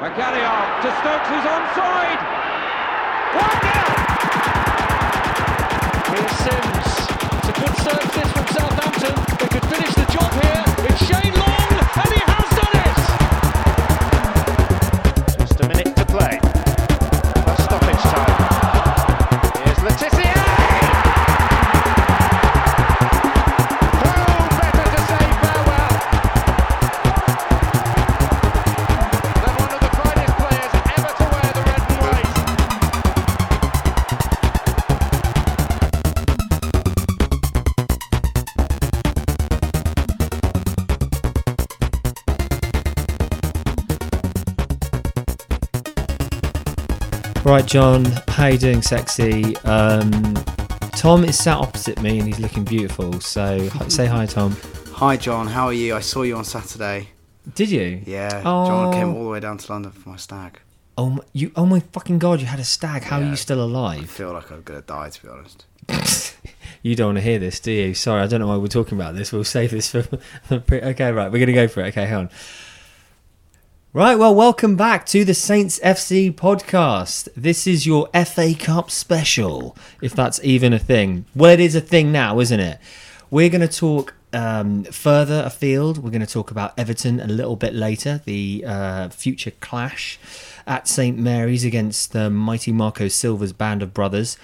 Magalhael to Stokes who's onside. Nil. Here's Sims. It's a good this from Southampton. They could finish the job here. Right, John, how you doing, sexy? Um, Tom is sat opposite me and he's looking beautiful. So say hi, Tom. Hi John, how are you? I saw you on Saturday. Did you? Yeah, Oh. John came all the way down to London for my stag. Oh my, you! Oh my fucking god! You had a stag. How are you still alive? I feel like I'm gonna die to be honest. You don't want to hear this, do you? Sorry, I don't know why we're talking about this. We'll save this for. okay, right, we're gonna go for it. Okay, hang on. Right, well, welcome back to the Saints FC podcast. This is your FA Cup special, if that's even a thing. Well, it is a thing now, isn't it? We're going to talk um, further afield. We're going to talk about Everton a little bit later, the uh, future clash at St Mary's against the mighty Marco Silva's band of brothers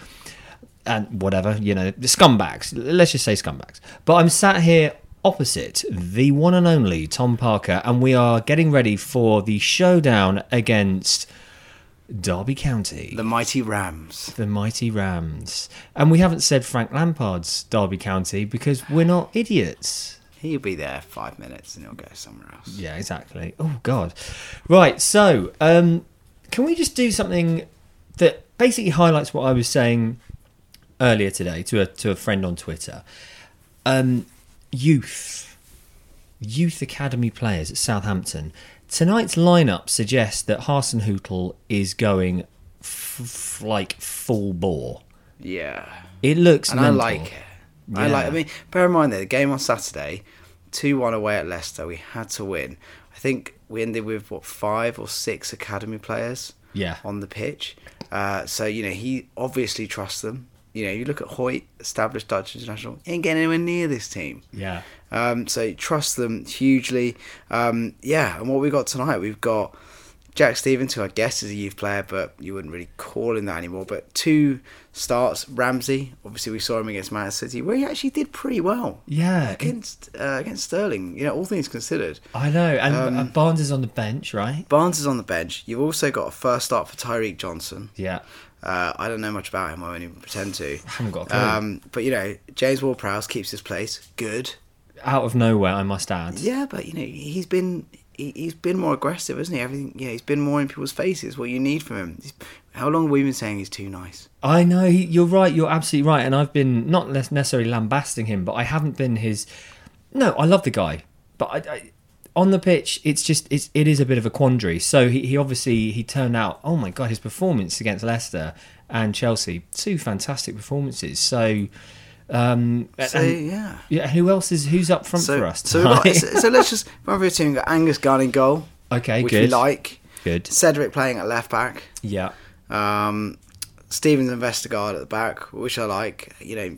and whatever, you know, the scumbags. Let's just say scumbags. But I'm sat here opposite the one and only Tom Parker, and we are getting ready for the showdown against Derby County, The mighty Rams. The mighty Rams. And we haven't said Frank Lampard's Derby County because we're not idiots. He'll be there five minutes and he'll go somewhere else. Yeah, exactly. Oh God. Right. So, um, can we just do something that basically highlights what I was saying earlier today to a to a friend on Twitter? Um, youth, youth academy players at Southampton. Tonight's lineup suggests that Hasenhüttl is going f- f- like full bore. Yeah, It looks and I like it. I like. I mean, bear in mind that the game on Saturday, two one away at Leicester, we had to win. I think we ended with what five or six academy players. Yeah. on the pitch. Uh, so you know he obviously trusts them. You know, you look at Hoedt, established Dutch international, ain't getting anywhere near this team. Yeah. Um, so trust them hugely. Um, yeah, and what we got tonight, we've got Jack Stevens, who I guess is a youth player, but you wouldn't really call him that anymore. But two starts. Ramsay, obviously, we saw him against Man City, where he actually did pretty well Yeah. against uh, against Sterling. You know, all things considered. I know. And Um, uh, Barnes is on the bench, right? Barnes is on the bench. You've also got a first start for Tyreke Johnson. Yeah. Uh, I don't know much about him. I won't even pretend to. I haven't got a clue. Um, but you know, James Ward-Prowse keeps his place. Good. Out of nowhere, I must add. Yeah, but you know, he's been he, he's been more aggressive, hasn't he? Everything. Yeah, he's been more in people's faces. What you need from him. He's- how long have we been saying he's too nice? I know he, you're right. You're absolutely right, and I've been not necessarily lambasting him, but I haven't been his. No, I love the guy, but I, I, on the pitch, it's just it's it is a bit of a quandary. So he, he obviously he turned out. Oh my god, his performance against Leicester and Chelsea, two fantastic performances. So, um, So and- yeah. yeah, who else is who's up front So, for us? so, got, tonight? so, let's just run through the team. We've got Angus Gunn in goal, okay, which good, we like. good, Cedric playing at left back. yeah, Um, Stevens and Vestergaard at the back, which I like. You know,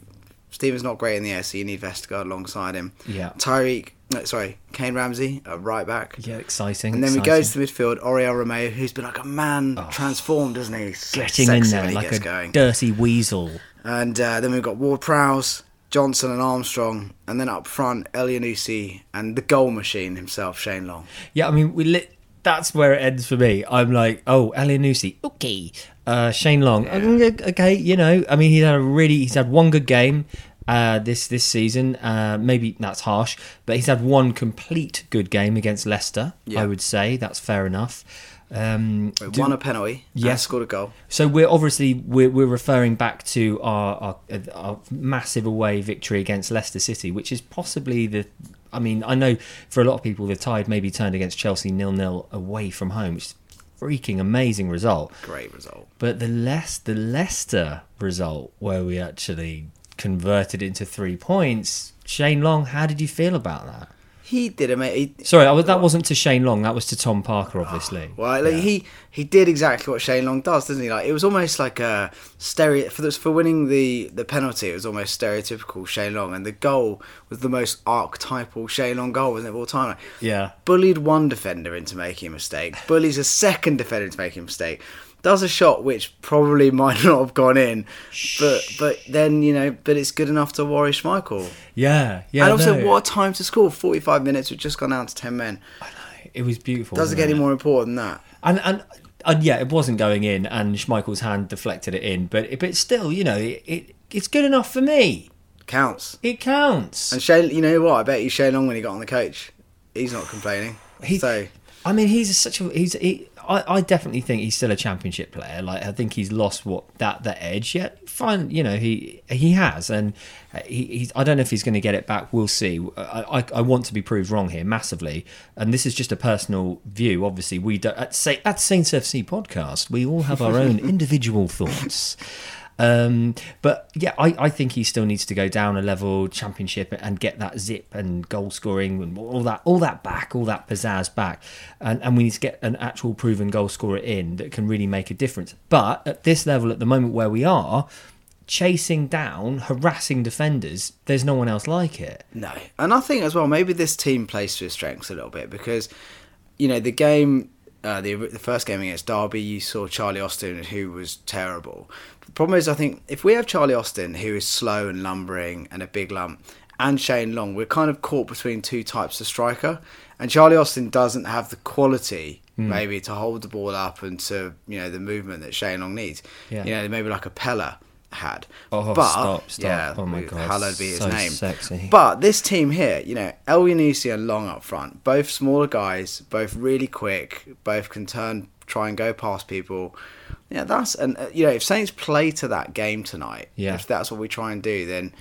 Stevens not great in the air, so you need Vestergaard alongside him. Yeah. Tyreke, no, sorry, Kayne Ramsay at right back. yeah, exciting. And then we go exciting. to the midfield, Oriol Romeu, who's been like a man transformed, doesn't he? He's getting in there he like a going. dirty weasel. And uh, then we've got Ward Prowse, Johnson and Armstrong, and then up front, Elyounoussi and the goal machine himself, Shane Long. Yeah, I mean, we lit. That's where it ends for me. I'm like, oh, Elyounoussi, okay. Uh, Shane Long, okay, okay, you know. I mean, he's had a really, he's had one good game uh, this this season. Uh, maybe that's harsh, but he's had one complete good game against Leicester. Yeah. I would say that's fair enough. Um, We do- won a penalty, Yes. yeah, scored a goal. so we're obviously we're, we're referring back to our, our our massive away victory against Leicester City, which is possibly the. I mean, I know for a lot of people the tide maybe turned against Chelsea nil nil away from home, which is freaking amazing result. Great result. But the less the Leicester result, where we actually converted into three points, Shane Long, how did you feel about that? he did a mate. Sorry, I that wasn't to Shane Long. That was to Tom Parker, obviously. Well, like, Yeah. he he did exactly what Shane Long does, doesn't he? Like it was almost like a stereo for this, for winning the the penalty. It was almost stereotypical Shane Long, and the goal was the most archetypal Shane Long goal, wasn't it, of all time? Like, Yeah. bullied one defender into making a mistake, bullies a second defender into making a mistake, does a shot which probably might not have gone in, but but then you know, but it's good enough to worry Schmeichel. Yeah, yeah. and also, no, what a time to score! Forty-five minutes. We've just gone down to ten men. I know It was beautiful. Doesn't get any more important than that. And and and yeah, it wasn't going in, and Schmeichel's hand deflected it in. But but still, you know, it, it it's good enough for me. Counts. It counts. And Shane, you know what? I bet you Shane Long when he got on the coach, he's not complaining. He- so I mean, he's such a he's he, I, I definitely think he's still a championship player. Like I think he's lost what that that edge. Yet fine, you know he he has, and he, he's. I don't know if he's going to get it back. We'll see. I, I I want to be proved wrong here massively, and this is just a personal view. Obviously, we don't at say at Saints FC podcast. We all have our own individual thoughts. Um, but yeah, I, I think he still needs to go down a level, championship, and get that zip and goal scoring and all that, all that back, all that pizzazz back, and and we need to get an actual proven goal scorer in that can really make a difference. But at this level, at the moment where we are, chasing down, harassing defenders, there's no one else like it. no, and I think as well maybe this team plays to his strengths a little bit because you know the game. Uh, the, the first game against Derby, you saw Charlie Austin, who was terrible. The problem is, I think if we have Charlie Austin, who is slow and lumbering and a big lump, and Shane Long, we're kind of caught between two types of striker. And Charlie Austin doesn't have the quality, maybe, to hold the ball up and to you know the movement that Shane Long needs. Yeah. You know, maybe like a Pellè had. Oh, but stop, stop. yeah, Oh my God, hallowed be his so name. sexy. But this team here, you know, Elyounoussi and Long up front, both smaller guys, both really quick, both can turn, try and go past people. Yeah, that's and uh, you know, if Saints play to that game tonight, Yeah. if that's what we try and do, then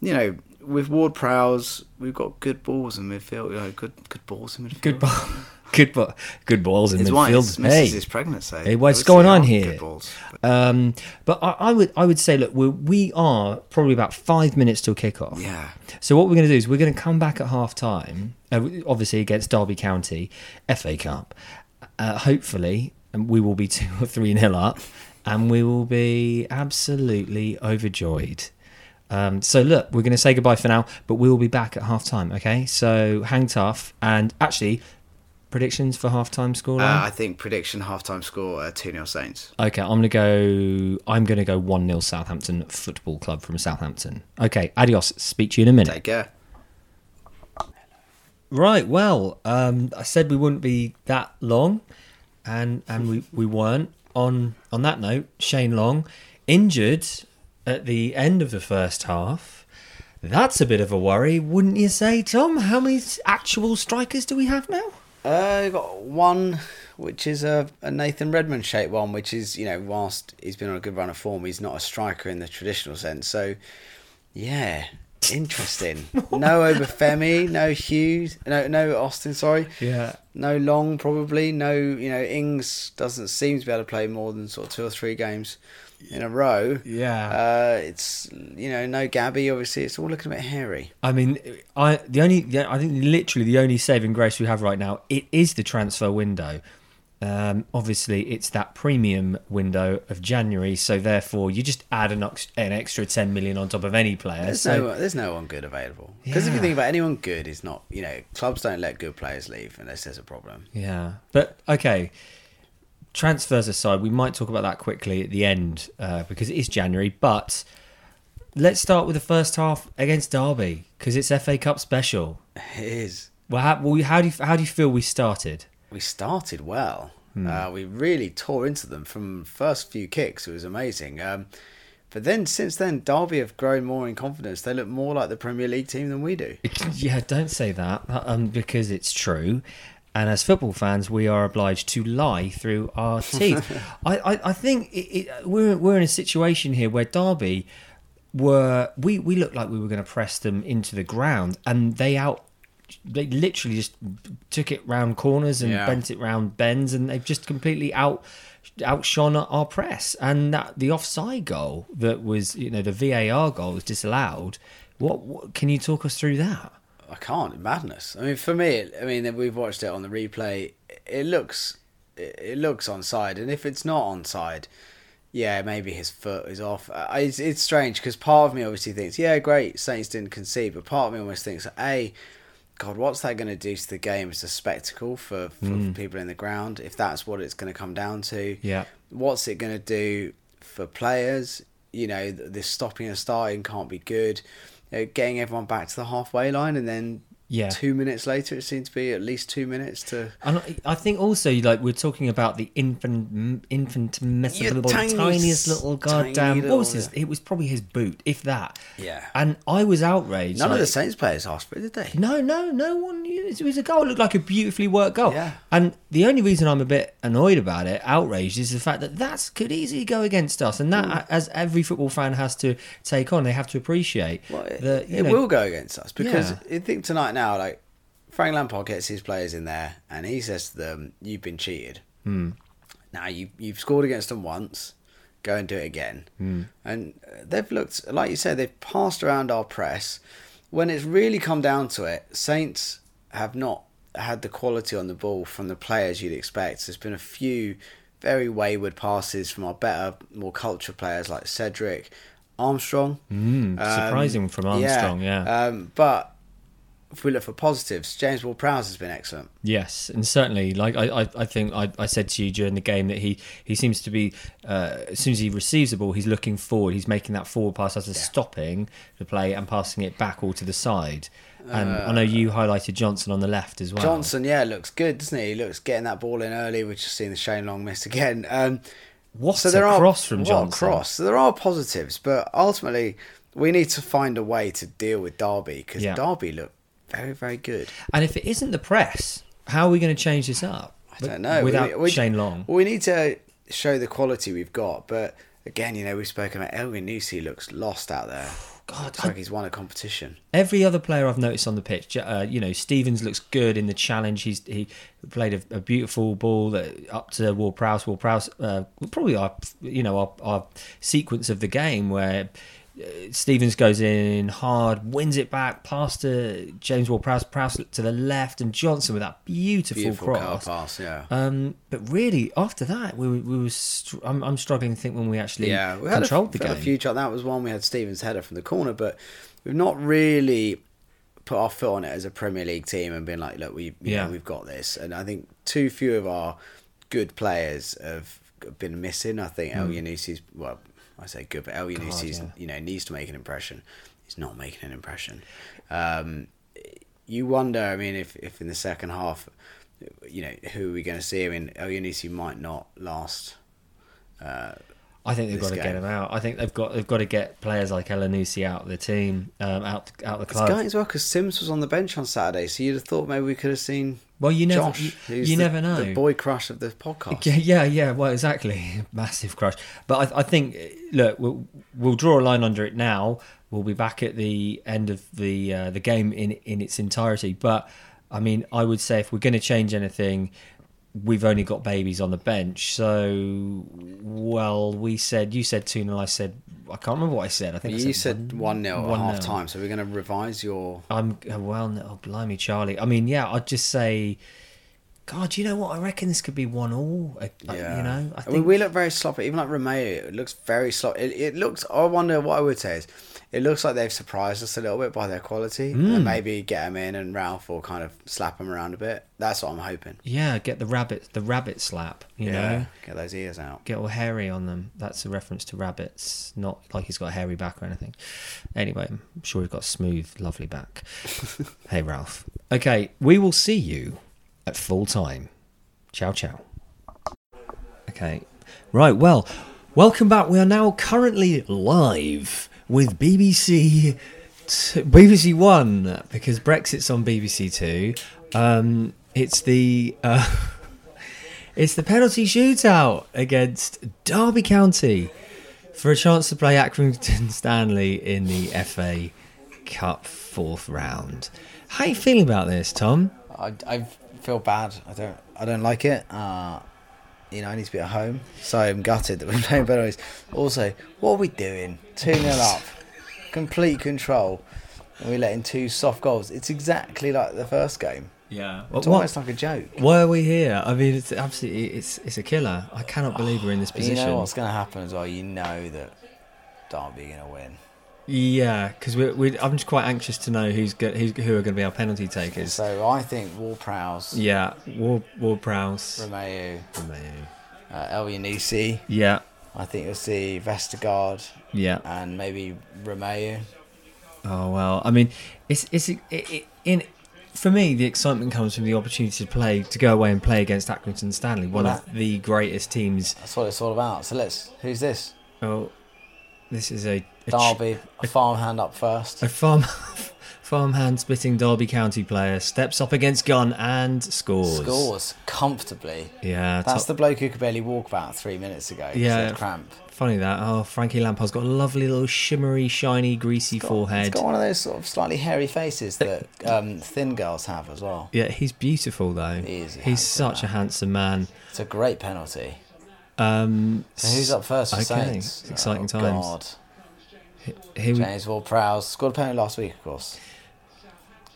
you know, with Ward Prowse, we've got good balls in midfield. You know, good good balls in midfield. Good ball, good ball, good balls in His midfield. wife Hey. his pregnancy. Hey, what's going on here? Good balls. Um, but I, I would I would say, look, we're, we are probably about five minutes till kickoff. Yeah. So what we're going to do is we're going to come back at half time, uh, obviously against Derby County, FA Cup. Uh, hopefully, and we will be two or three nil up, and we will be absolutely overjoyed. Um, so look, we're going to say goodbye for now, but we will be back at half time. Okay, so hang tough, and actually, predictions for half time scoreline. Uh, I think prediction halftime score uh, two 0 Saints. Okay, I'm gonna go. I'm gonna go one 0 Southampton Football Club from Southampton. Okay, adios. Speak to you in a minute. Take care. Right. Well, um, I said we wouldn't be that long, and and we, we weren't. On on that note, Shane Long injured at the end of the first half. That's a bit of a worry, wouldn't you say, Tom? How many actual strikers do we have now? Uh, I've got one, which is a, a Nathan Redmond shaped one, which is you know whilst he's been on a good run of form, he's not a striker in the traditional sense. So, yeah, interesting. no Obafemi, no Hughes, no no Austin. Sorry, Yeah. no Long probably. No, you know Ings doesn't seem to be able to play more than sort of two or three games in a row. Yeah. Uh, it's you know no Gabby. Obviously, it's all looking a bit hairy. I mean, I the only yeah, I think literally the only saving grace we have right now it is the transfer window. Um, obviously, it's that premium window of January, so therefore you just add an, ox- an extra ten million on top of any player. There's so no, there's no one good available. Because if you think about anyone good, is not you know clubs don't let good players leave unless there's a problem. yeah, but okay. Transfers aside, we might talk about that quickly at the end uh, because it is January. But let's start with the first half against Derby because it's FA Cup special. It is. Well, how, well, how do you how do you feel we started? We started well. Hmm. Uh, we really tore into them from first few kicks. It was amazing. Um, but then since then, Derby have grown more in confidence. They look more like the Premier League team than we do. Yeah, don't say that um, because it's true. And as football fans, we are obliged to lie through our teeth. I, I, I think it, it, we're we're in a situation here where Derby were we we looked like we were going to press them into the ground, and they out they literally just took it round corners and Yeah. bent it round bends, and they've just completely out outshone our press. And that the offside goal that was you know the VAR goal was disallowed. What, what can you talk us through that? I can't. Madness. I mean, for me, I mean, we've watched it on the replay. It looks, it looks onside, and if it's not onside, yeah, maybe his foot is off. Uh, It's, it's strange because part of me obviously thinks, yeah, great, Saints didn't concede, but part of me almost thinks, a, God, what's that going to do to the game as a spectacle for, for people in the ground? If that's what it's going to come down to, Yeah. what's it going to do for players? You know, this stopping and starting can't be good. You know, getting everyone back to the halfway line and then Yeah. two minutes later, it seemed to be at least two minutes to. And I- I think also, like, we're talking about the infant, Yeah, tiny- tiniest little tiny goddamn. what was little- his? It was probably his boot, if that. Yeah. And I was outraged. None of the Saints players asked for it, did they? No, no, no one. It was a goal. It looked like a beautifully worked goal. Yeah. And the only reason I'm a bit annoyed about it, outraged, is the fact that that could easily go against us, and that, hmm. as every football fan has to take on, they have to appreciate Well, it, that it know, will go against us because Yeah. I think tonight now, like Frank Lampard gets his players in there and he says to them, "You've been cheated. Hmm. Now you you've scored against them once, go and do it again." Hmm. And uh, they've looked, like you said, they've passed around our press. When it's really come down to it, Saints have not had the quality on the ball from the players you'd expect. There's been a few very wayward passes from our better, more cultured players like Cedric, Armstrong. Mm, surprising from Armstrong, yeah. Um, but if we look for positives, James Ward-Prowse has been excellent. Yes, and certainly, like I, I, I think I, I said to you during the game that he, he seems to be uh, as soon as he receives the ball, he's looking forward. He's making that forward pass after stopping the play and passing it back all to the side. And I know you highlighted Johnson on the left as well. Johnson, yeah, looks good, doesn't he? He looks getting that ball in early. We've just seen the Shane Long miss again. Um, what so a there are cross from a Johnson! cross. So there are positives, but ultimately we need to find a way to deal with Derby because Yeah. Derby look very, very good. And if it isn't the press, how are we going to change this up? I don't know. without we, we, Shane Long. We need to show the quality we've got, but again, you know, we've spoken about Elyounoussi looks lost out there. God, looks I- like he's won a competition. Every other player I've noticed on the pitch, uh, you know, Stevens looks good in the challenge. He's he played a, a beautiful ball that up to Ward Prowse. Ward Prowse, uh, probably our you know our, our sequence of the game where Stevens goes in hard, wins it back, past to James Ward Prowse, Prowse to the left, and Johnson with that beautiful, Beautiful cross. pass, yeah. Um, but really, after that, we we were str- I'm, I'm struggling to think when we actually Yeah, we had a, controlled the game. a few. That was one we had Stevens header from the corner, but we've not really put our foot on it as a Premier League team and been like, look, we you Yeah. know, we've got this. And I think too few of our good players have been missing. I think Elyounoussi's well, I say good, but Elyounoussi's Hmm. yeah. you know needs to make an impression. He's not making an impression. Um, you wonder. I mean, if if in the second half, you know, who are we going to see? I mean, Elyounoussi might not last. Uh, I think they've got to get him out. I think they've got they've got to get players like Elyounoussi out of the team, um, out out the It's club. going as well because Sims was on the bench on Saturday, so you'd have thought maybe we could have seen well, you never Josh, you, you the, never know. the boy crush of the podcast. Yeah, yeah, yeah. Well, exactly. Massive crush. But I, I think, look, we'll, we'll draw a line under it now. We'll be back at the end of the uh, the game in in its entirety. But I mean, I would say if we're going to change anything, we've only got babies on the bench. So, well, we said you said two 0 I said I can't remember what I said. I think I You said one 0 at 1-0. half time, so we're going to revise your. I'm uh, well. No, oh, blimey, Charlie. I mean, yeah. I'd just say, God, you know what? I reckon this could be one all. Yeah, You know, I mean, we look very sloppy. Even like Romeu, it looks very sloppy. It, it looks. I wonder what I would say is, it looks like they've surprised us a little bit by their quality, Hmm. and maybe get them in, and Ralph will kind of slap them around a bit. That's what I'm hoping. Yeah, get the rabbit, the rabbit slap. You know, get those ears out. get all hairy on them. That's a reference to rabbits, not like he's got a hairy back or anything. Anyway, I'm sure he's got a smooth, lovely back. hey, Ralph. Okay, we will see you at full time. Ciao, ciao. Okay, right. Well, welcome back. We are now currently live with BBC. T- BBC One because Brexit's on BBC Two. Um, it's the uh, it's the penalty shootout against Derby County for a chance to play Accrington Stanley in the FA Cup fourth round. How are you feeling about this, Tom? I, I feel bad. I don't. I don't like it. Uh, you know, I need to be at home, so I'm gutted that we're playing penalties. Also, what are we doing? Two 0 up, complete control. and we let in two soft goals. It's exactly like the first game. Yeah. It's What, almost like a joke. why are we here? I mean, it's absolutely it's it's a killer. I cannot believe we're in this But you position. know what's going to happen as well. You know that Derby are going to win. Yeah, because we're, we I'm just quite anxious to know who's, go, who's who are going to be our penalty takers. So I think Wall-Prowse, Yeah, War War Prowse. Romeu, Romeu. uh, Elyounoussi. Yeah, I think you'll see Vestergaard yeah. and maybe Romeu. Oh well, I mean, it's it's it, it, in for me the excitement comes from the opportunity to play to go away and play against Accrington Stanley, one of the greatest teams. That's what it's all about. So let's. Who's this? Oh, this is a, a Derby, a farmhand up first. a farm farmhand spitting Derby County player steps up against Gunn and scores. Scores comfortably. Yeah, That's top- the bloke who could barely walk about three minutes ago. Yeah. cramp. funny that. Oh, Frankie Lampard's got a lovely little shimmery, shiny, greasy Got- forehead. He's got one of those sort of slightly hairy faces that um, thin girls have as well. Yeah, he's beautiful though. He is he's such a handsome man. It's a great penalty. Um, So who's up first for okay, Saints? exciting oh, times. God. Here we, James Ward-Prowse scored a penalty last week, of course.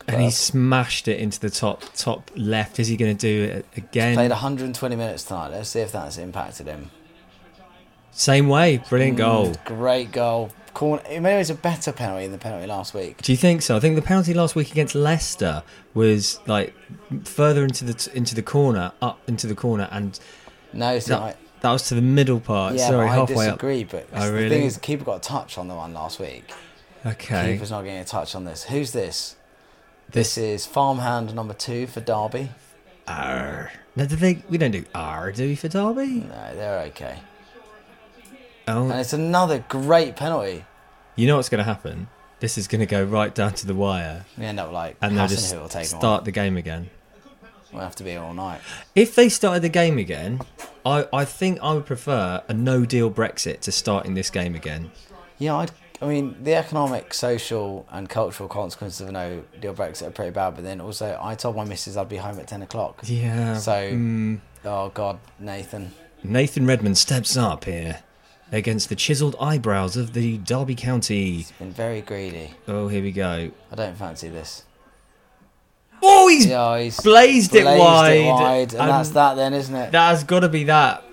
and he smashed it into the top top left. Is he going to do it again? Played 120 minutes tonight. Let's see if that's impacted him. Same way, brilliant goal. Mm, Great goal. Corner. In many ways, a better penalty than the penalty last week. Do you think so? I think the penalty last week against Leicester was like further into the into the corner, up into the corner, and No, it's that, not. That was to the middle part. Yeah, Sorry, I halfway disagree. But Oh, the thing is, the keeper got a touch on the one last week. Okay, Keeper's not getting a touch on this. Who's this? this This is farmhand number two for Derby. R. No, do they? We don't do R, do we for Derby? No, they're okay. Oh, And it's another great penalty. you know what's going to happen? This is going to go right down to the wire, We end up like and they'll just who will take start the game again. We'll have to be here all night. If they started the game again, I, I think I would prefer a no deal Brexit to starting this game again. Yeah, I'd, I mean, the economic, social, and cultural consequences of a no deal Brexit are pretty bad. But then also, I told my missus I'd be home at 10 o'clock. Yeah. So, mm, oh God, Nathan. Nathan Redmond steps up here against the chiseled eyebrows of the Derby County. Been very greedy. Oh, here we go. I don't fancy this. Oh, he's Yeah, he's blazed, it blazed wide, wide, and, and that's that then, isn't it? That has got to be that.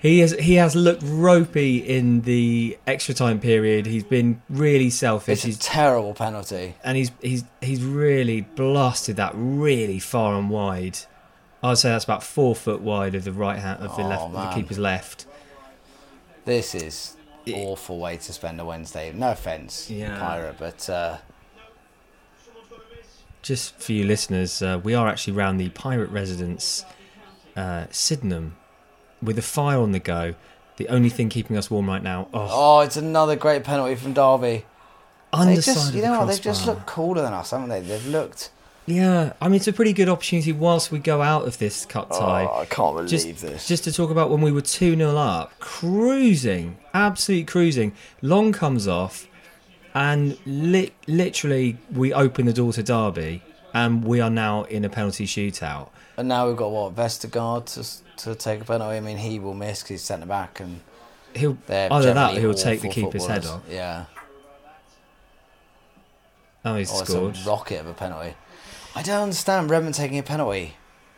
He has he has looked ropey in the extra time period. He's been really selfish. it's a He's terrible penalty. and he's he's he's really blasted that really far and wide. I'd say that's about four foot wide of the right hand of the Oh, left of the keeper's left. This is Yeah. awful way to spend a Wednesday. No offence, Yeah. Pirate, but uh, Just for you listeners, uh, we are actually round the pirate residence, uh, Sydenham, with a fire on the go. The only thing keeping us warm right now. Oh, oh, it's another great penalty from Derby. They underside just, of you the know what? They've just looked cooler than us, haven't they? They've looked. Yeah, I mean it's a pretty good opportunity whilst we go out of this cut tie. Oh, I can't believe just, this. just to talk about when we were 2 0 up, cruising, absolutely cruising. Long comes off, and li- literally we open the door to Derby, and we are now in a penalty shootout. And now we've got what Vestergaard to to take a penalty. I mean, he will miss because he's centre back, and He'll either that he'll take the keeper's head off. Yeah, Oh, he's oh, it's scored. a rocket of a penalty. I don't understand Redmond taking a penalty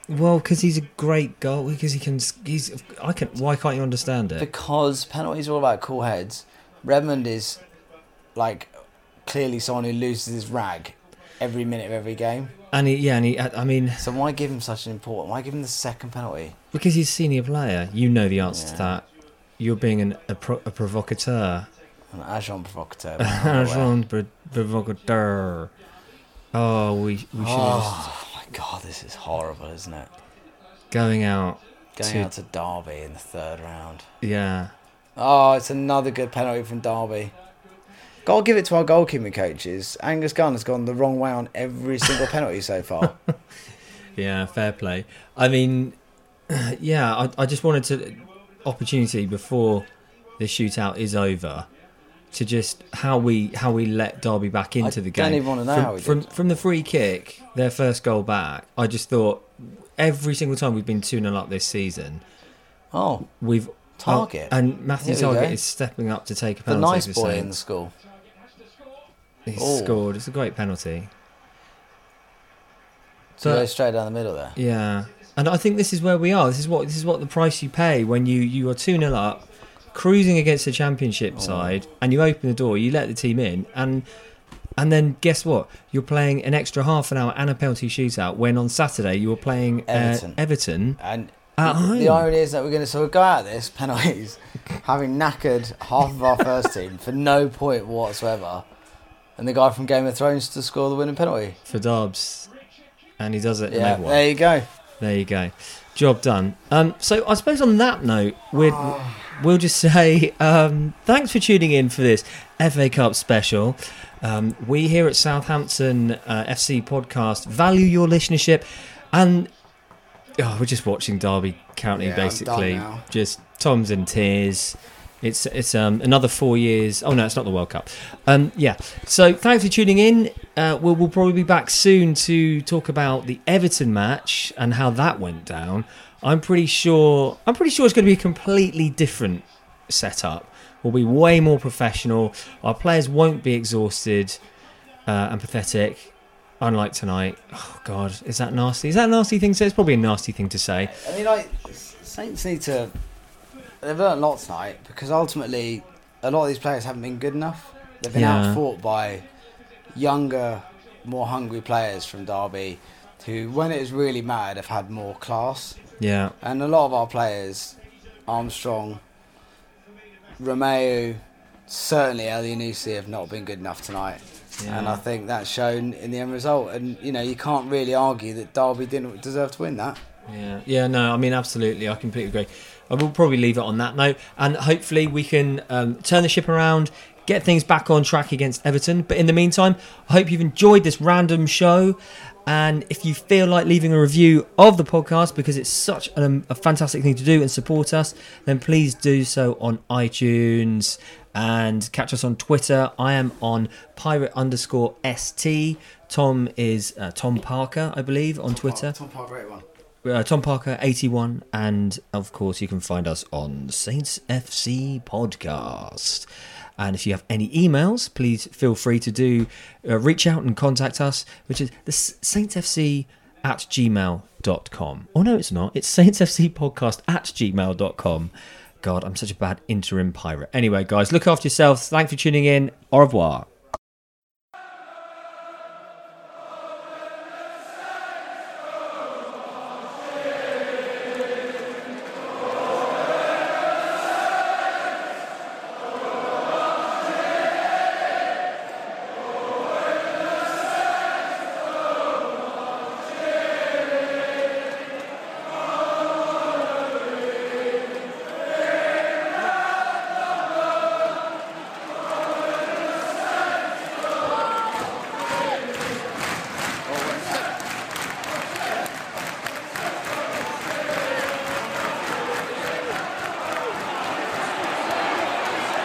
Well, because he's a great goal. Because he can. He's. I can. Why can't you understand it? because penalties are all about cool heads. Redmond is like clearly someone who loses his rag every minute of every game. And he, yeah, and he. I mean, So why give him such an important? Why give him the second penalty? because he's a senior player, you know the answer to that. You're being an, a, pro, a provocateur. An agent provocateur. Agent pro- provocateur. Oh, we we should have Oh my god, this is horrible, isn't it? going out. Going To- out to Derby in the third round. Yeah, Oh, it's another good penalty from Derby. Gotta give it to our goalkeeping coaches. Angus Gunn has gone the wrong way on every single penalty so far. yeah, fair play. I mean, yeah, I, I just wanted to opportunity before the shootout is over to just how we how we let Derby back into I the game. don't even wanna know from, from from the free kick, their first goal back. I just thought every single time we've been two 0 up this season, Oh, we've oh, Target. oh, and Matthew Targett is stepping up to take a the penalty. nice boy in the school. He Oh. scored. It's a great penalty. So But- go straight down the middle there. Yeah, and I think this is where we are. This is what this is what the price you pay when you you are two 0 up, cruising against a championship Oh. side, and you open the door, you let the team in, and and then guess what? You're playing an extra half an hour and a penalty shootout. When on Saturday you were playing uh, Everton. Everton. And the, the irony is that we're going to so we'll go out of this penalties, having knackered half of our first team for no point whatsoever, and the guy from Game of Thrones to score the winning penalty. for Dobbs, and he does it. Yeah, there you go. There you go. Job done. Um, so I suppose on that note, we'd, we'll just say um, thanks for tuning in for this FA Cup special. Um, we here at Southampton uh, FC podcast value your listenership, and oh, we're just watching Derby County Yeah, I'm done basically. now. Just Tom's in tears. It's it's um, another four years. Oh no, it's not the World Cup. Um, yeah. So thanks for tuning in. Uh, we'll we'll probably be back soon to talk about the Everton match and how that went down. I'm pretty sure. I'm pretty sure it's going to be a completely different setup. We'll be way more professional. Our players won't be exhausted uh, and pathetic, unlike tonight. Oh God, is that nasty? Is that a nasty thing to say? It's probably a nasty thing to say. I mean, like Saints need to. They've learned a lot tonight because ultimately, a lot of these players haven't been good enough. They've been Yeah. outfought by younger, more hungry players from Derby, who, when it has really mattered, have had more class. Yeah, And a lot of our players, Armstrong, Romeu, certainly Elyounoussi, have not been good enough tonight. And I think that's shown in the end result. And you know, you can't really argue that Derby didn't deserve to win that. Yeah, yeah, no, I mean, absolutely, I completely agree. I will probably leave it on that note, and hopefully we can um, turn the ship around, get things back on track against Everton. But in the meantime, I hope you've enjoyed this random show. And if you feel like leaving a review of the podcast because it's such um, a fantastic thing to do and support us, then please do so on iTunes and catch us on Twitter. I am on pirate underscore st. Tom is uh, Tom Parker, I believe, on Twitter Tom Parker, one. Uh, Tom Parker 81 and of course you can find us on Saints FC podcast. And if you have any emails please feel free to do uh, reach out and contact us which is the S- saintsfc at gmail.com oh no it's not. It's saintsfc podcast at gmail.com god i'm such a bad interim pirate. Anyway guys look after yourselves. Thanks for tuning in. Au revoir